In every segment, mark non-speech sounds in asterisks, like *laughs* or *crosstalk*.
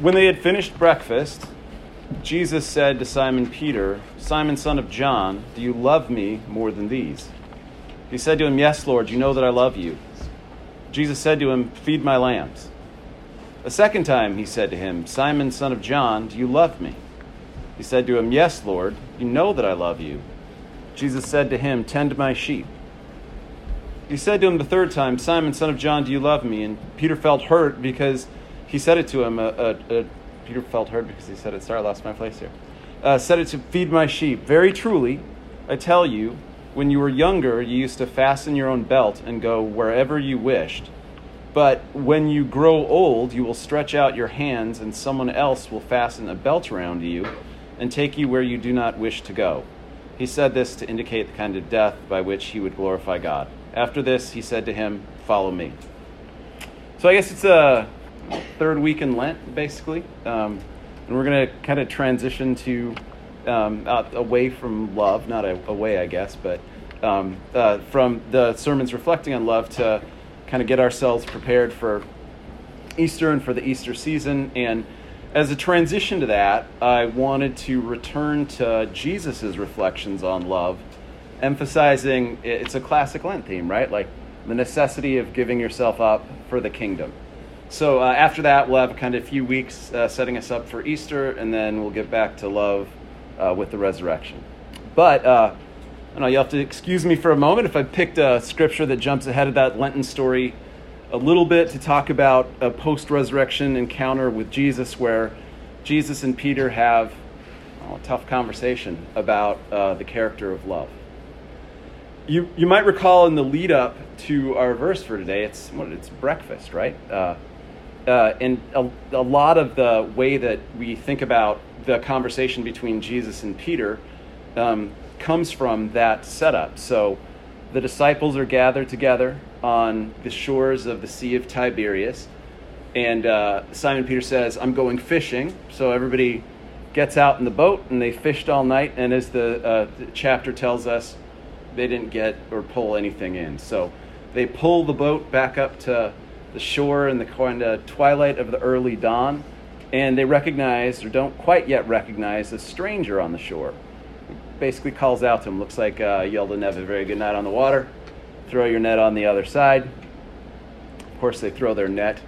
When they had finished breakfast, Jesus said to Simon Peter, Simon, son of John, do you love me more than these? He said to him, Yes, Lord, you know that I love you. Jesus said to him, Feed my lambs. A second time he said to him, Simon, son of John, do you love me? He said to him, Yes, Lord, you know that I love you. Jesus said to him, Tend my sheep. He said to him the third time, Simon, son of John, do you love me? And Peter felt hurt because he said it to him. Uh, uh, uh, Peter felt hurt because he said it. Sorry, I lost my place here. Uh, said it to feed my sheep. Very truly, I tell you, when you were younger, you used to fasten your own belt and go wherever you wished. But when you grow old, you will stretch out your hands, and someone else will fasten a belt around you and take you where you do not wish to go. He said this to indicate the kind of death by which he would glorify God. After this, he said to him, Follow me. So I guess it's a third week in Lent, basically. Um, and we're going to kind of transition to um, away from love, not a, away, I guess, but um, uh, from the sermons reflecting on love to kind of get ourselves prepared for Easter and for the Easter season. And as a transition to that, I wanted to return to Jesus' reflections on love, emphasizing it's a classic Lent theme, right? Like the necessity of giving yourself up for the kingdom. So uh, after that, we'll have kind of a few weeks uh, setting us up for Easter, and then we'll get back to love uh, with the resurrection. But uh, I know you have to excuse me for a moment if I picked a scripture that jumps ahead of that Lenten story a little bit to talk about a post-resurrection encounter with Jesus, where Jesus and Peter have a tough conversation about uh, the character of love. You, you might recall in the lead up to our verse for today, it's, what, it's breakfast, right? Uh, and a, a, lot of the way that we think about the conversation between Jesus and Peter um, comes from that setup. So the disciples are gathered together on the shores of the Sea of Tiberias, and uh, Simon Peter says, I'm going fishing. So everybody gets out in the boat and they fished all night, and as the, uh, the chapter tells us, they didn't get or pull anything in. So they pull the boat back up to the shore in the kind of twilight of the early dawn, and they recognize, or don't quite yet recognize, a stranger on the shore. Basically calls out to him, looks like uh, didn't have a very good night on the water. Throw your net on the other side. Of course, they throw their net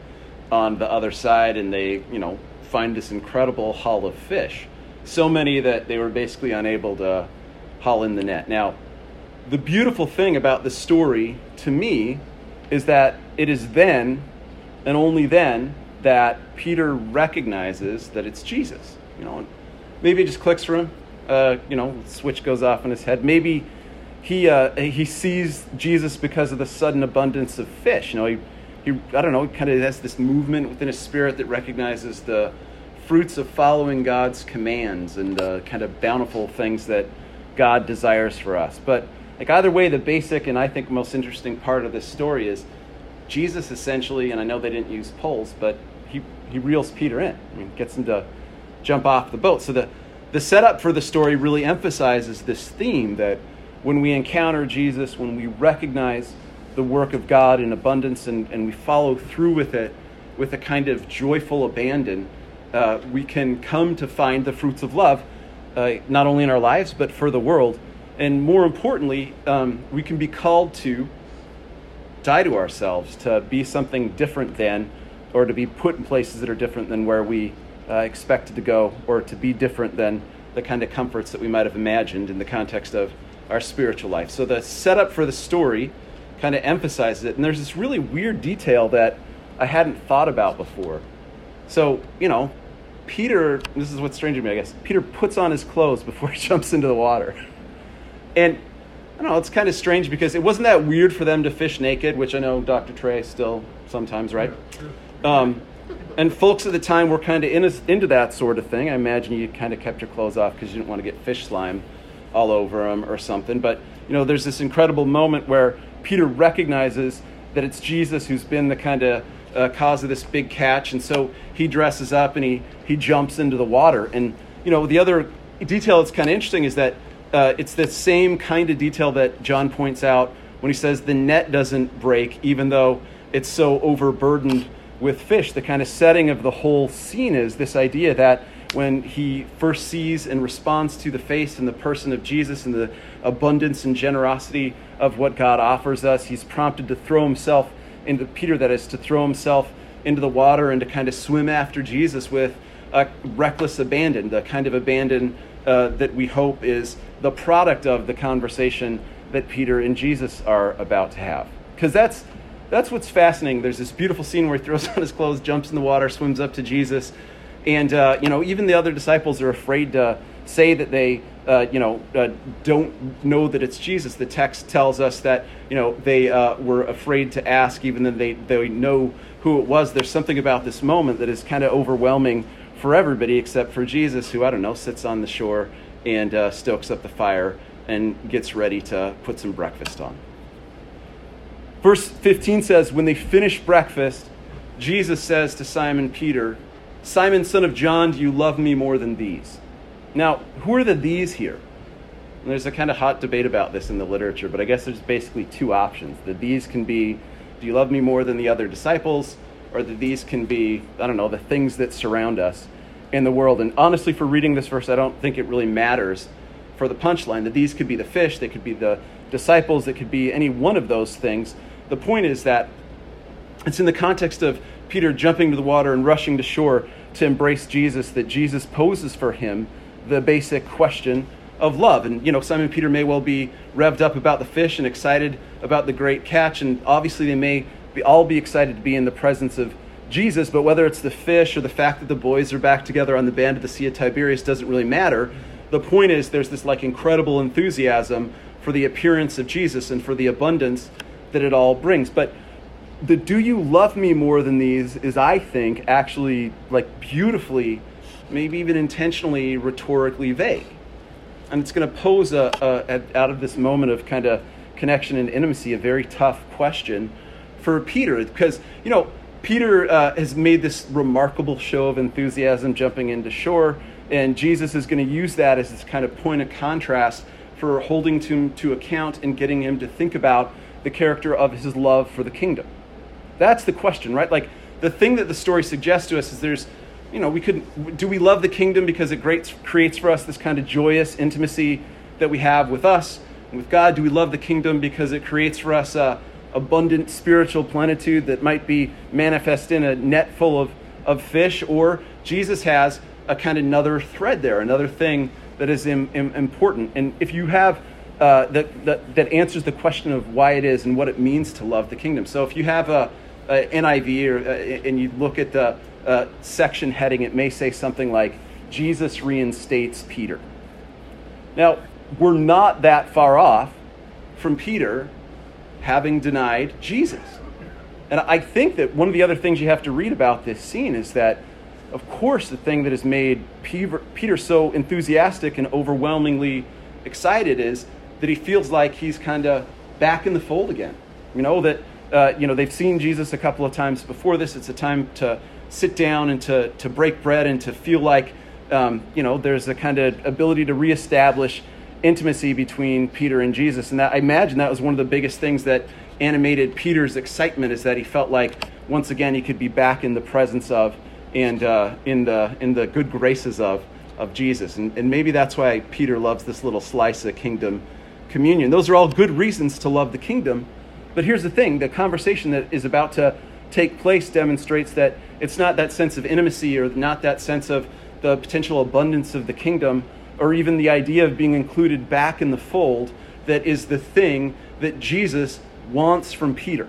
on the other side, and they, you know, find this incredible haul of fish. So many that they were basically unable to haul in the net. Now, the beautiful thing about the story to me is that it is then and only then that Peter recognizes that it's Jesus. You know, maybe it just clicks for him. Uh, you know, switch goes off in his head. Maybe he uh, he sees Jesus because of the sudden abundance of fish. You know, he, he I don't know, kind of has this movement within his spirit that recognizes the fruits of following God's commands and the kind of bountiful things that God desires for us. But like either way, the basic and I think most interesting part of this story is Jesus essentially, and I know they didn't use poles, but he, he reels Peter in. I mean, gets him to jump off the boat. So the, the setup for the story really emphasizes this theme that when we encounter Jesus, when we recognize the work of God in abundance and, and we follow through with it with a kind of joyful abandon, uh, we can come to find the fruits of love, uh, not only in our lives, but for the world and more importantly, um, we can be called to die to ourselves, to be something different than, or to be put in places that are different than where we uh, expected to go, or to be different than the kind of comforts that we might have imagined in the context of our spiritual life. So the setup for the story kind of emphasizes it. And there's this really weird detail that I hadn't thought about before. So, you know, Peter, this is what's strange to me, I guess. Peter puts on his clothes before *laughs* he jumps into the water. And I don't know, it's kind of strange because it wasn't that weird for them to fish naked, which I know Dr. Trey still sometimes, right? Um, and folks at the time were kind of in into that sort of thing. I imagine you kind of kept your clothes off because you didn't want to get fish slime all over them or something. But, you know, there's this incredible moment where Peter recognizes that it's Jesus who's been the kind of uh, cause of this big catch. And so he dresses up and he, he jumps into the water. And, you know, the other detail that's kind of interesting is that uh, it's the same kind of detail that John points out when he says the net doesn't break, even though it's so overburdened with fish. The kind of setting of the whole scene is this idea that when he first sees and responds to the face and the person of Jesus and the abundance and generosity of what God offers us, he's prompted to throw himself into Peter, that is, to throw himself into the water and to kind of swim after Jesus with a reckless abandon, the kind of abandon uh, that we hope is the product of the conversation that Peter and Jesus are about to have. Because that's, that's what's fascinating. There's this beautiful scene where he throws *laughs* on his clothes, jumps in the water, swims up to Jesus. And, uh, you know, even the other disciples are afraid to say that they, uh, you know, uh, don't know that it's Jesus. The text tells us that, you know, they uh, were afraid to ask, even though they, they know who it was. There's something about this moment that is kind of overwhelming for everybody except for Jesus, who, I don't know, sits on the shore and uh, stokes up the fire and gets ready to put some breakfast on. Verse 15 says, When they finish breakfast, Jesus says to Simon Peter, Simon, son of John, do you love me more than these? Now, who are the these here? And there's a kind of hot debate about this in the literature, but I guess there's basically two options. The these can be, do you love me more than the other disciples? Or that these can be, I don't know, the things that surround us in the world. And honestly, for reading this verse, I don't think it really matters for the punchline that these could be the fish, they could be the disciples, it could be any one of those things. The point is that it's in the context of Peter jumping to the water and rushing to shore to embrace Jesus that Jesus poses for him the basic question of love. And, you know, Simon Peter may well be revved up about the fish and excited about the great catch. And obviously, they may be, all be excited to be in the presence of Jesus, but whether it's the fish or the fact that the boys are back together on the band of the Sea of Tiberias doesn't really matter. The point is, there's this like incredible enthusiasm for the appearance of Jesus and for the abundance that it all brings. But the do you love me more than these is, I think, actually like beautifully, maybe even intentionally rhetorically vague. And it's going to pose a, a, a, out of this moment of kind of connection and intimacy, a very tough question for Peter. Because, you know, Peter uh, has made this remarkable show of enthusiasm jumping into shore, and Jesus is going to use that as this kind of point of contrast for holding to, to account and getting him to think about the character of his love for the kingdom. That's the question, right? Like the thing that the story suggests to us is there's, you know, we could do we love the kingdom because it creates creates for us this kind of joyous intimacy that we have with us and with God? Do we love the kingdom because it creates for us a abundant spiritual plenitude that might be manifest in a net full of, of fish, or Jesus has a kind of another thread there, another thing that is Im, Im, important. And if you have uh, that, that, that answers the question of why it is and what it means to love the kingdom. So if you have a, a NIV or, uh, and you look at the uh, section heading, it may say something like, Jesus reinstates Peter. Now, we're not that far off from Peter having denied Jesus. And I think that one of the other things you have to read about this scene is that, of course, the thing that has made Peter so enthusiastic and overwhelmingly excited is that he feels like he's kind of back in the fold again. You know, that uh, you know, they've seen Jesus a couple of times before this. It's a time to sit down and to, to break bread and to feel like, um, you know, there's a kind of ability to reestablish intimacy between Peter and Jesus. And that, I imagine that was one of the biggest things that animated Peter's excitement is that he felt like once again he could be back in the presence of and uh, in the in the good graces of of Jesus. And, and maybe that's why Peter loves this little slice of kingdom communion. Those are all good reasons to love the kingdom. But here's the thing the conversation that is about to take place demonstrates that it's not that sense of intimacy or not that sense of the potential abundance of the kingdom or even the idea of being included back in the fold that is the thing that Jesus wants from Peter.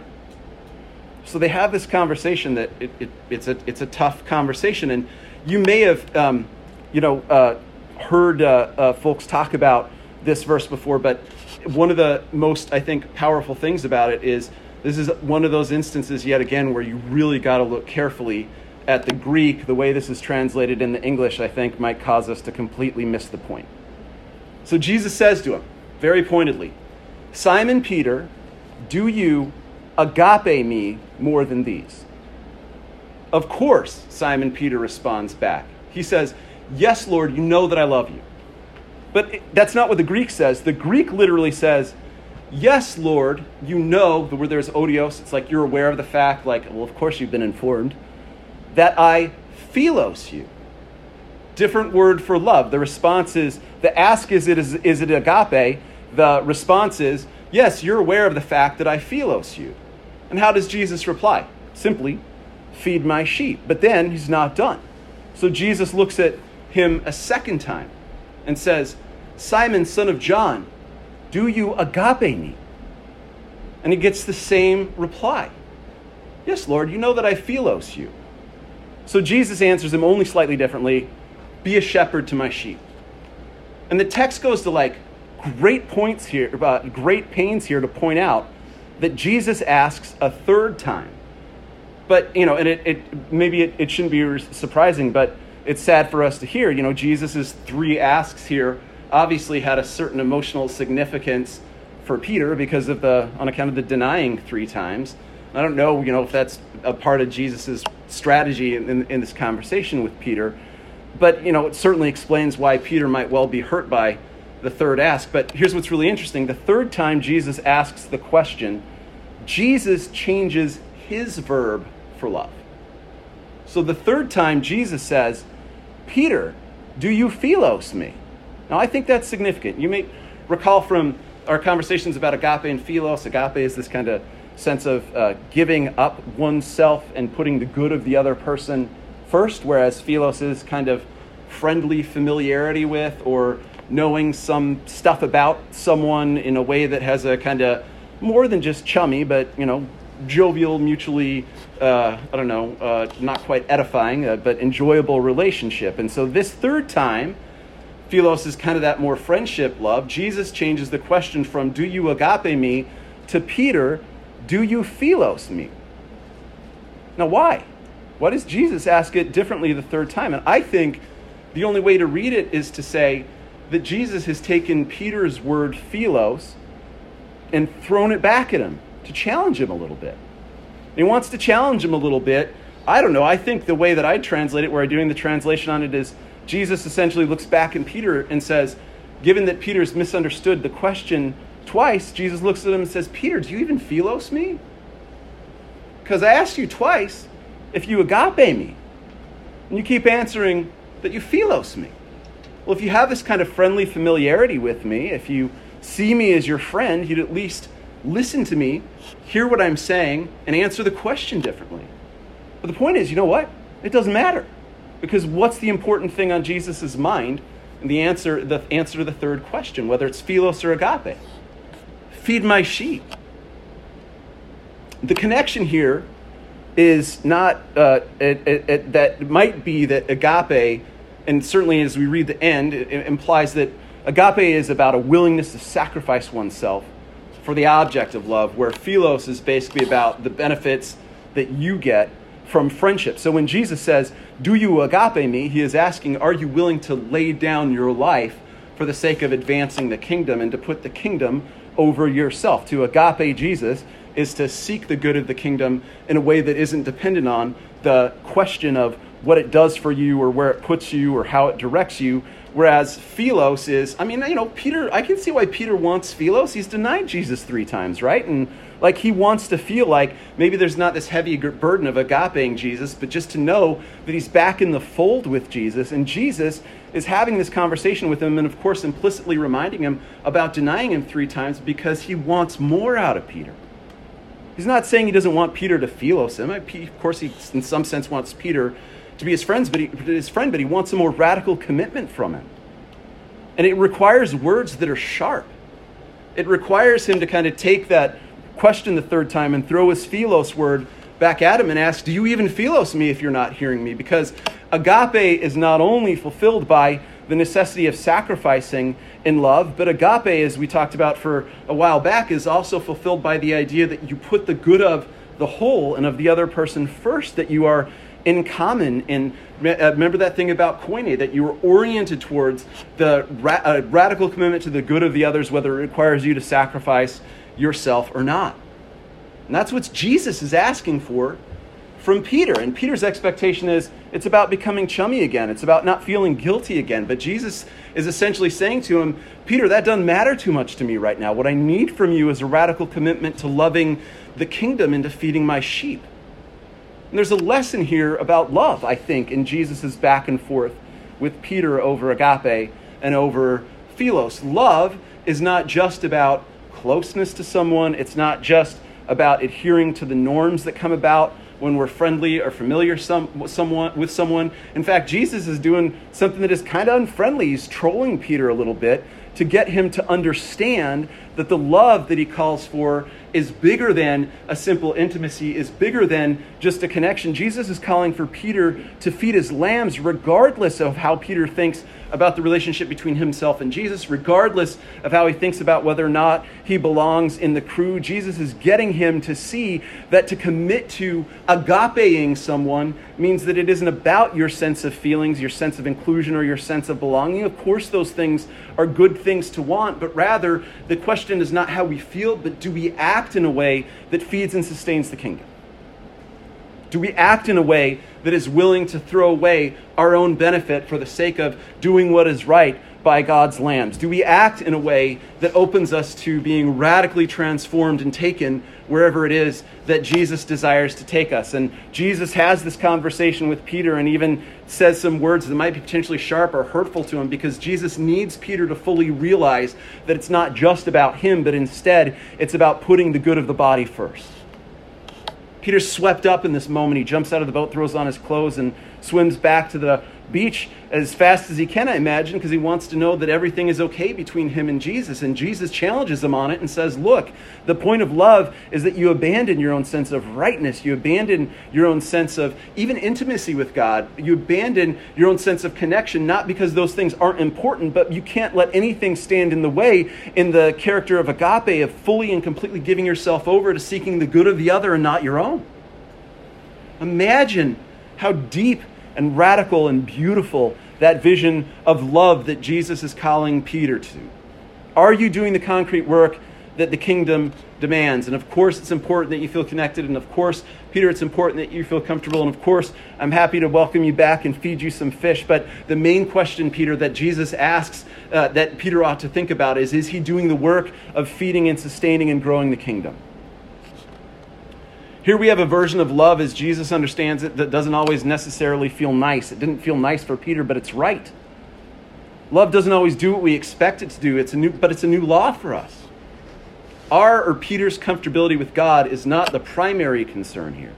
So they have this conversation that it, it, it's, a, it's a tough conversation. And you may have, um, you know, uh, heard uh, uh, folks talk about this verse before, but one of the most, I think, powerful things about it is this is one of those instances, yet again, where you really got to look carefully at the Greek, the way this is translated in the English, I think, might cause us to completely miss the point. So Jesus says to him, very pointedly, Simon Peter, do you agape me more than these? Of course, Simon Peter responds back. He says, Yes, Lord, you know that I love you. But that's not what the Greek says. The Greek literally says, Yes, Lord, you know, where there's odios, it's like you're aware of the fact, like, well, of course you've been informed, that I philos you. Different word for love. The response is, the ask is it, is, is it agape? The response is, yes, you're aware of the fact that I philos you. And how does Jesus reply? Simply, feed my sheep. But then he's not done. So Jesus looks at him a second time and says, Simon, son of John, do you agape me? And he gets the same reply Yes, Lord, you know that I philos you. So Jesus answers him only slightly differently Be a shepherd to my sheep. And the text goes to like great points here, uh, great pains here to point out that Jesus asks a third time. But, you know, and it, it maybe it, it shouldn't be surprising, but it's sad for us to hear. You know, Jesus' three asks here obviously had a certain emotional significance for Peter because of the on account of the denying three times. I don't know, you know, if that's a part of Jesus' strategy in, in, in, this conversation with Peter, but you know, it certainly explains why Peter might well be hurt by the third ask. But here's what's really interesting: the third time Jesus asks the question, Jesus changes his verb for love. So the third time Jesus says, "Peter, do you philos me?" Now, I think that's significant. You may recall from our conversations about agape and philos, agape is this kind of sense of uh, giving up oneself and putting the good of the other person first, whereas philos is kind of friendly familiarity with or knowing some stuff about someone in a way that has a kind of more than just chummy, but you know, jovial, mutually, uh, I don't know, uh, not quite edifying, uh, but enjoyable relationship. And so this third time, Philos is kind of that more friendship love. Jesus changes the question from, Do you agape me? to Peter, Do you philos me? Now, why? Why does Jesus ask it differently the third time? And I think the only way to read it is to say that Jesus has taken Peter's word philos and thrown it back at him to challenge him a little bit. He wants to challenge him a little bit. I don't know. I think the way that I translate it, where I'm doing the translation on it, is Jesus essentially looks back at Peter and says, given that Peter's misunderstood the question twice, Jesus looks at him and says, Peter, do you even philos me? Because I asked you twice if you agape me. And you keep answering that you philos me. Well, if you have this kind of friendly familiarity with me, if you see me as your friend, you'd at least listen to me, hear what I'm saying, and answer the question differently. But the point is, you know what? It doesn't matter. Because what's the important thing on Jesus' mind? And the answer, the answer to the third question, whether it's philos or agape. Feed my sheep. The connection here is not uh, it, it, it, that might be that agape, and certainly as we read the end, it, implies that agape is about a willingness to sacrifice oneself for the object of love, where philos is basically about the benefits that you get from friendship. So when Jesus says, Do you agape me? he is asking, Are you willing to lay down your life for the sake of advancing the kingdom and to put the kingdom over yourself? To agape Jesus is to seek the good of the kingdom in a way that isn't dependent on the question of what it does for you or where it puts you or how it directs you. Whereas philos is, I mean, you know, Peter, I can see why Peter wants philos. He's denied Jesus three times, right? And like he wants to feel like maybe there's not this heavy burden of agapeing Jesus, but just to know that he's back in the fold with Jesus. And Jesus is having this conversation with him and, of course, implicitly reminding him about denying him three times because he wants more out of Peter. He's not saying he doesn't want Peter to philos him. Of course, he, in some sense, wants Peter to be his, friends, but he, his friend, but he wants a more radical commitment from him. And it requires words that are sharp. It requires him to kind of take that question the third time and throw his philos word back at him and ask, Do you even philos me if you're not hearing me? Because agape is not only fulfilled by the necessity of sacrificing in love, but agape, as we talked about for a while back, is also fulfilled by the idea that you put the good of the whole and of the other person first, that you are in common. And uh, remember that thing about koine, that you are oriented towards the ra- uh, radical commitment to the good of the others, whether it requires you to sacrifice yourself or not. And that's what Jesus is asking for from Peter. And Peter's expectation is it's about becoming chummy again. It's about not feeling guilty again. But Jesus is essentially saying to him, Peter, that doesn't matter too much to me right now. What I need from you is a radical commitment to loving the kingdom and to feeding my sheep. And there's a lesson here about love, I think, in Jesus' back and forth with Peter over agape and over philos. Love is not just about closeness to someone, it's not just about adhering to the norms that come about when we're friendly or familiar some, someone, with someone. In fact, Jesus is doing something that is kind of unfriendly. He's trolling Peter a little bit to get him to understand that the love that he calls for is bigger than a simple intimacy, is bigger than just a connection. Jesus is calling for Peter to feed his lambs, regardless of how Peter thinks about the relationship between himself and Jesus, regardless of how he thinks about whether or not he belongs in the crew. Jesus is getting him to see that to commit to agapeing someone means that it isn't about your sense of feelings, your sense of inclusion, or your sense of belonging. Of course, those things are good things to want, but rather the question is not how we feel, but do we act in a way that feeds and sustains the kingdom? Do we act in a way that is willing to throw away our own benefit for the sake of doing what is right by God's lambs? Do we act in a way that opens us to being radically transformed and taken wherever it is that Jesus desires to take us? And Jesus has this conversation with Peter and even says some words that might be potentially sharp or hurtful to him because Jesus needs Peter to fully realize that it's not just about him, but instead it's about putting the good of the body first. Peter's swept up in this moment. He jumps out of the boat, throws on his clothes, and swims back to the beach as fast as he can, I imagine, because he wants to know that everything is okay between him and Jesus. And Jesus challenges him on it and says, Look, the point of love is that you abandon your own sense of rightness. You abandon your own sense of even intimacy with God. You abandon your own sense of connection, not because those things aren't important, but you can't let anything stand in the way in the character of agape, of fully and completely giving yourself over to seeking the good of the other and not your own. Imagine how deep and radical and beautiful that vision of love that Jesus is calling Peter to? Are you doing the concrete work that the kingdom demands? And of course, it's important that you feel connected. And of course, Peter, it's important that you feel comfortable. And of course, I'm happy to welcome you back and feed you some fish. But the main question, Peter, that Jesus asks uh, that Peter ought to think about is Is he doing the work of feeding and sustaining and growing the kingdom? Here we have a version of love as Jesus understands it that doesn't always necessarily feel nice. It didn't feel nice for Peter, but it's right. Love doesn't always do what we expect it to do, it's a new, but it's a new law for us. Our or Peter's comfortability with God is not the primary concern here.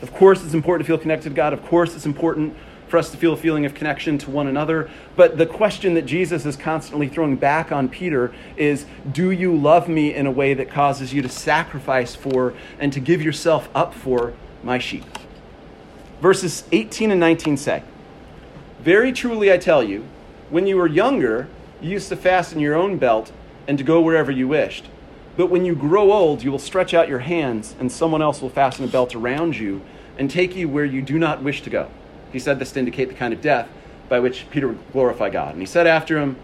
Of course, it's important to feel connected to God. Of course, it's important for us to feel a feeling of connection to one another. But the question that Jesus is constantly throwing back on Peter is Do you love me in a way that causes you to sacrifice for and to give yourself up for my sheep? Verses 18 and 19 say, Very truly I tell you, when you were younger, you used to fasten your own belt and to go wherever you wished. But when you grow old, you will stretch out your hands, and someone else will fasten a belt around you and take you where you do not wish to go. He said this to indicate the kind of death by which Peter would glorify God. And he said after him,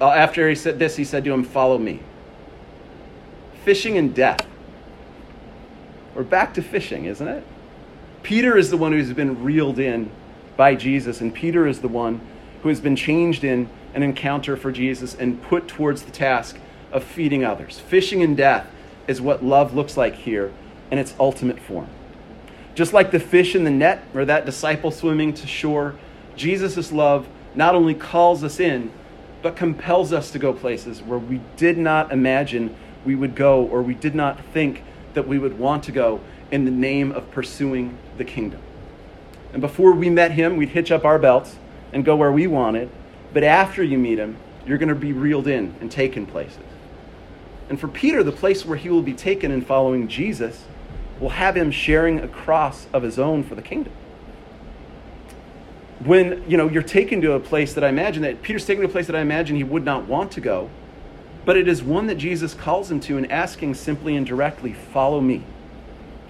uh, after he said this, he said to him, Follow me. Fishing and death. We're back to fishing, isn't it? Peter is the one who's been reeled in by Jesus, and Peter is the one who has been changed in an encounter for Jesus and put towards the task of feeding others. Fishing and death is what love looks like here in its ultimate form. Just like the fish in the net or that disciple swimming to shore, Jesus' love not only calls us in, but compels us to go places where we did not imagine we would go or we did not think that we would want to go in the name of pursuing the kingdom. And before we met him, we'd hitch up our belts and go where we wanted. But after you meet him, you're going to be reeled in and taken places. And for Peter, the place where he will be taken in following Jesus will have him sharing a cross of his own for the kingdom. When you know you're taken to a place that I imagine that Peter's taken to a place that I imagine he would not want to go, but it is one that Jesus calls him to and asking simply and directly, follow me.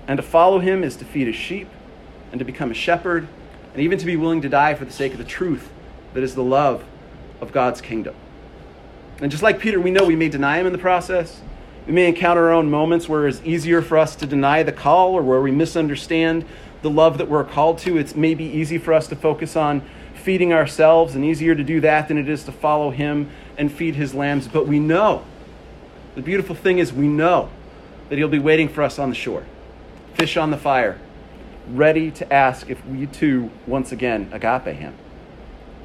And to follow him is to feed his sheep and to become a shepherd and even to be willing to die for the sake of the truth that is the love of God's kingdom. And just like Peter, we know we may deny him in the process. We may encounter our own moments where it's easier for us to deny the call or where we misunderstand the love that we're called to. It's maybe easy for us to focus on feeding ourselves and easier to do that than it is to follow him and feed his lambs. But we know, the beautiful thing is, we know that he'll be waiting for us on the shore, fish on the fire, ready to ask if we too, once again, agape him.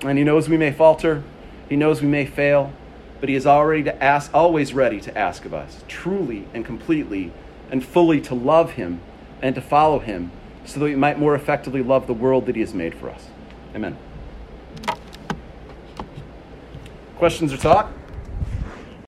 And he knows we may falter, he knows we may fail, but he is already to ask, always ready to ask of us, truly and completely and fully to love him and to follow him so that we might more effectively love the world that he has made for us. Amen. Questions or thought?